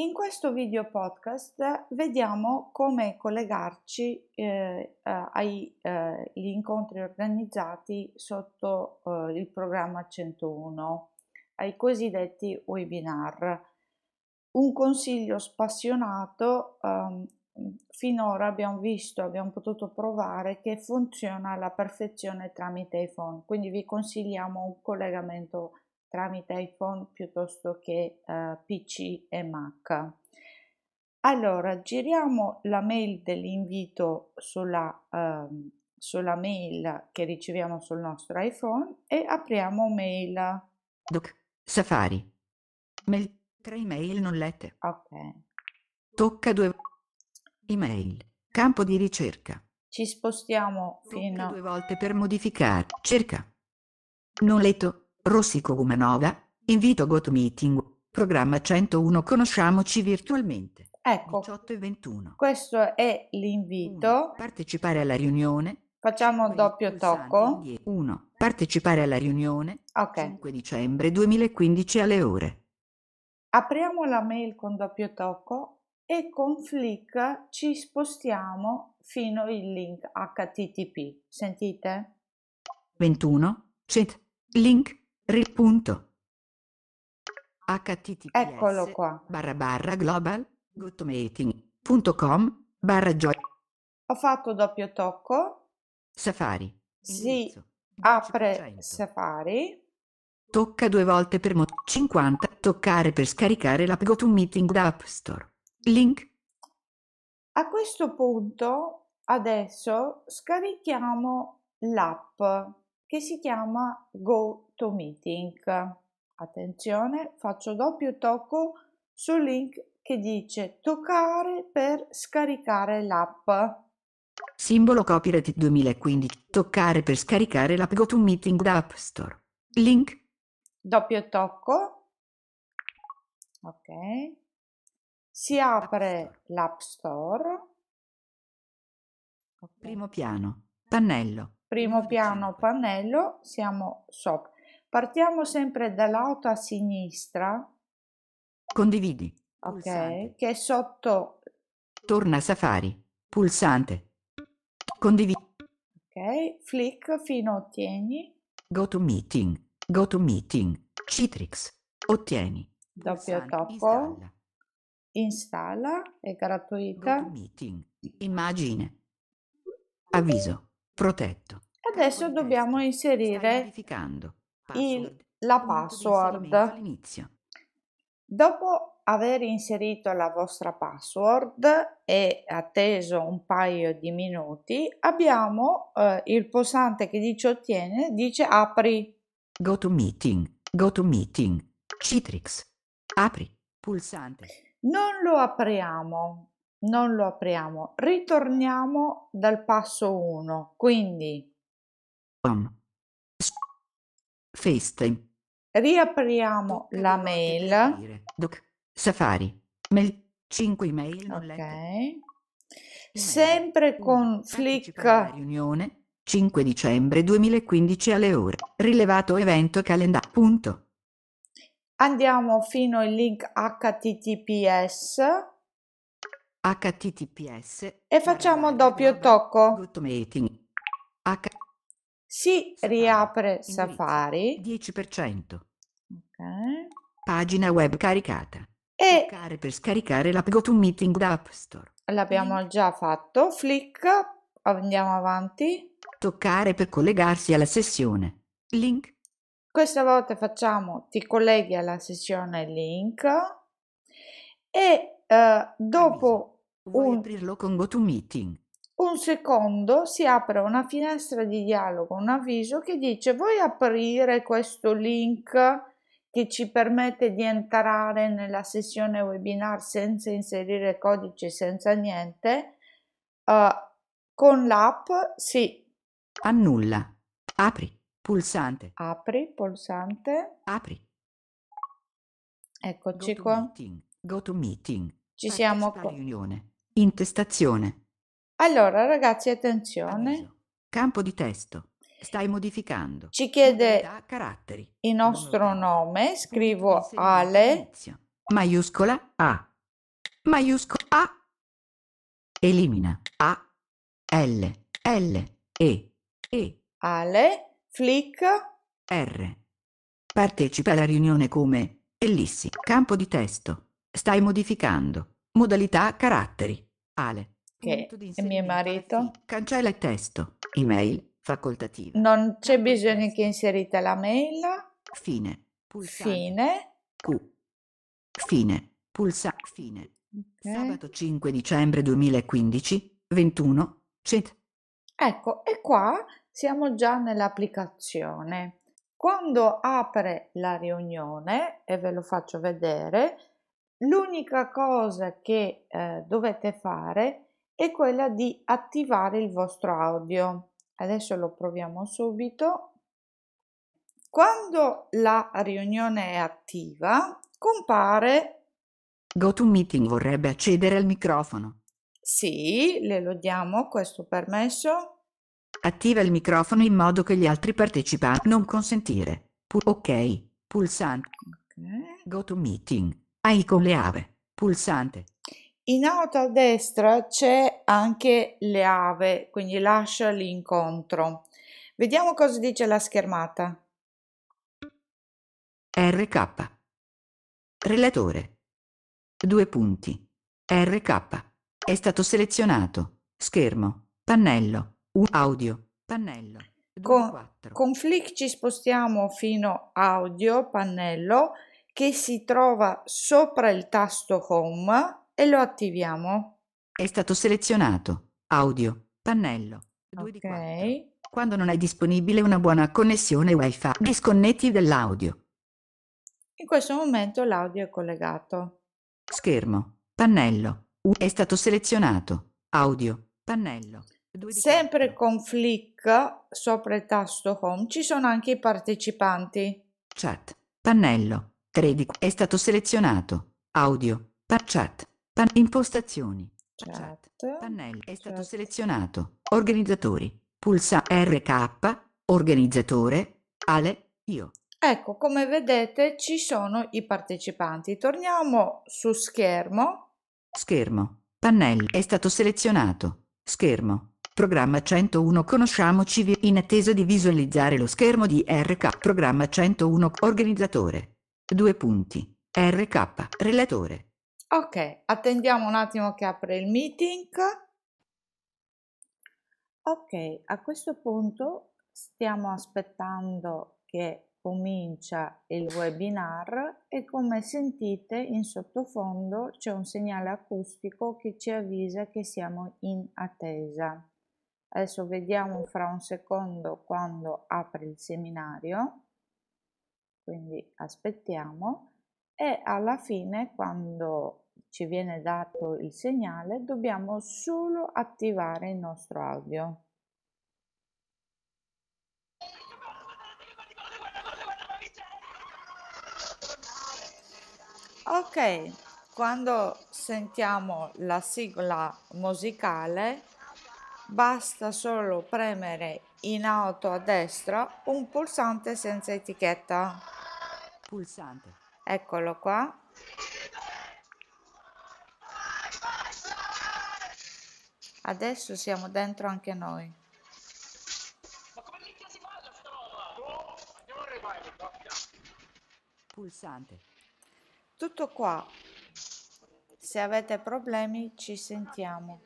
In questo video podcast vediamo come collegarci eh, agli eh, incontri organizzati sotto eh, il programma 101, ai cosiddetti webinar. Un consiglio spassionato, ehm, finora abbiamo visto, abbiamo potuto provare che funziona alla perfezione tramite iPhone, quindi vi consigliamo un collegamento tramite iPhone piuttosto che eh, PC e Mac. Allora, giriamo la mail dell'invito sulla, eh, sulla mail che riceviamo sul nostro iPhone e apriamo mail. Doc, Safari. Mail, tre email non lette. Ok. Tocca due email. Campo di ricerca. Ci spostiamo Tocca fino due volte per modificare. Cerca. Non letto. Rossico Umanova, invito GoToMeeting, programma 101 Conosciamoci virtualmente. Ecco, 18 e 21. questo è 1. l'invito. Partecipare alla riunione. Facciamo 5 doppio tocco. indietro. 1. Partecipare alla riunione. Ok. 5 dicembre 2015 alle ore. Apriamo la mail con doppio tocco e con flick ci spostiamo fino al link HTTP. Sentite? 21. Chat. Link. Ri. Punto. https Eccolo qua. barra barra global barra joy Ho fatto doppio tocco, safari si Indirizzo, apre 10%. Safari. Tocca due volte per mo 50. Toccare per scaricare l'app GoToMeeting da App Store. Link. A questo punto adesso scarichiamo l'app che si chiama GoToMeeting. Attenzione, faccio doppio tocco sul link che dice toccare per scaricare l'app. Simbolo copyright 2015. Toccare per scaricare l'app GoToMeeting da App Store. Link. Doppio tocco. Ok. Si apre l'App Store. Ok. Primo piano. Pannello. Primo piano 900. pannello, siamo sopra. Partiamo sempre dall'alto a sinistra, Condividi. ok? Pulsante. Che è sotto, Torna Safari. Pulsante. Condividi. ok? Flick fino a ottieni, GoToMeeting. GoToMeeting. Citrix. Ottieni. doppio Pulsante. tocco, Installa. installa, è gratuita. GoToMeeting. Immagine. Avviso. Protetto. Adesso dobbiamo inserire il- la password. all'inizio. Dopo aver inserito la vostra password e atteso un paio di minuti, abbiamo eh, il pulsante che dice ottiene, dice apri. GoToMeeting. GoToMeeting. Citrix. Apri. Pulsante. Non lo apriamo, non lo apriamo. Ritorniamo dal passo 1. Quindi. S- FaceTime. riapriamo Tocca la mail. Doc. Safari. Mail. 5 email non Ok. Sempre con flick riunione 5 dicembre 2015 alle ore. Rilevato evento calendario. Punto. andiamo fino al link HTTPS https e facciamo doppio tocco. H Si Safari. riapre. Safari 10%. ok, Pagina web caricata. e Toccare per scaricare l'app GoToMeeting da App Store. l'abbiamo già fatto. Flick, andiamo avanti. Toccare per collegarsi alla sessione. Link. Questa volta facciamo ti colleghi alla sessione link e eh, dopo Vuoi Un- aprirlo con GoToMeeting? un secondo si apre una finestra di dialogo, un avviso che dice vuoi aprire questo link che ci permette di entrare nella sessione webinar senza inserire codice, senza niente. Eh, con l'app sì, Annulla. Apri. Pulsante. apri, pulsante, Apri. eccoci qua, GoToMeeting. GoToMeeting. Ci siamo qua. riunione. Intestazione. Allora ragazzi attenzione, Avviso. Campo di testo. Stai modificando. ci chiede caratteri. il nostro nome, scrivo Ale. Maiuscola A. maiuscolo A. Elimina A. L. L. E. E. Ale, flick, R. Partecipa alla riunione come Ellissi. Campo di testo. Stai modificando. Modalità caratteri. Ale. che è mio marito. Cancella il testo. Email. Facoltativa. Non c'è bisogno che inserite la mail. Fine. Pulsante. Fine. Q. Fine. Pulsa. Fine. Ok. Sabato 5 dicembre 2015. 21. Cent. Ecco, e qua siamo già nell'applicazione. Quando apre la riunione, e ve lo faccio vedere, l'unica cosa che eh, dovete fare è quella di attivare il vostro audio. Adesso lo proviamo subito. Quando la riunione è attiva, compare GoToMeeting vorrebbe accedere al microfono. sì, le lo diamo questo permesso. Attiva il microfono in modo che gli altri partecipanti non consentire. Pu- ok. Pulsante. Ok. GoToMeeting. AI con le ave. Pulsante. In alto a destra c'è anche le ave, quindi lascia l'incontro. Vediamo cosa dice la schermata. RK. Relatore. Due punti. RK. È stato selezionato. Schermo. Pannello. U- audio. Pannello. Con- di quattro. Con flick ci spostiamo fino audio, pannello, che si trova sopra il tasto home e lo attiviamo. È stato selezionato. Audio. Pannello. Ok. Quando non è disponibile una buona connessione Wi-Fi, disconnetti dall'audio. In questo momento l'audio è collegato. Schermo. Pannello. È stato selezionato. Audio. Pannello. Sempre con flick sopra il tasto home ci sono anche i partecipanti. Chat. Pannello. 3 di È stato selezionato. Audio. Pa- chat. Pan- impostazioni. Chat. Pannello. È stato Chat. selezionato. Organizzatori. Pulsa RK. Organizzatore. Ale. Io. Ecco, come vedete ci sono i partecipanti. Torniamo su schermo. Schermo. Pannello. È stato selezionato. Schermo. Programma 101 Conosciamoci in attesa di visualizzare lo schermo di RK. Programma 101 Organizzatore. Due punti. RK. Relatore. Ok, attendiamo un attimo che apre il meeting. Ok, a questo punto stiamo aspettando che comincia il webinar e come sentite in sottofondo c'è un segnale acustico che ci avvisa che siamo in attesa. Adesso vediamo fra un secondo quando apre il seminario, quindi aspettiamo e alla fine quando ci viene dato il segnale dobbiamo solo attivare il nostro audio. Ok, quando sentiamo la sigla musicale basta solo premere in alto a destra un pulsante senza etichetta. Pulsante. Eccolo qua. Adesso siamo dentro anche noi. Pulsante. Tutto qua. Se avete problemi ci sentiamo.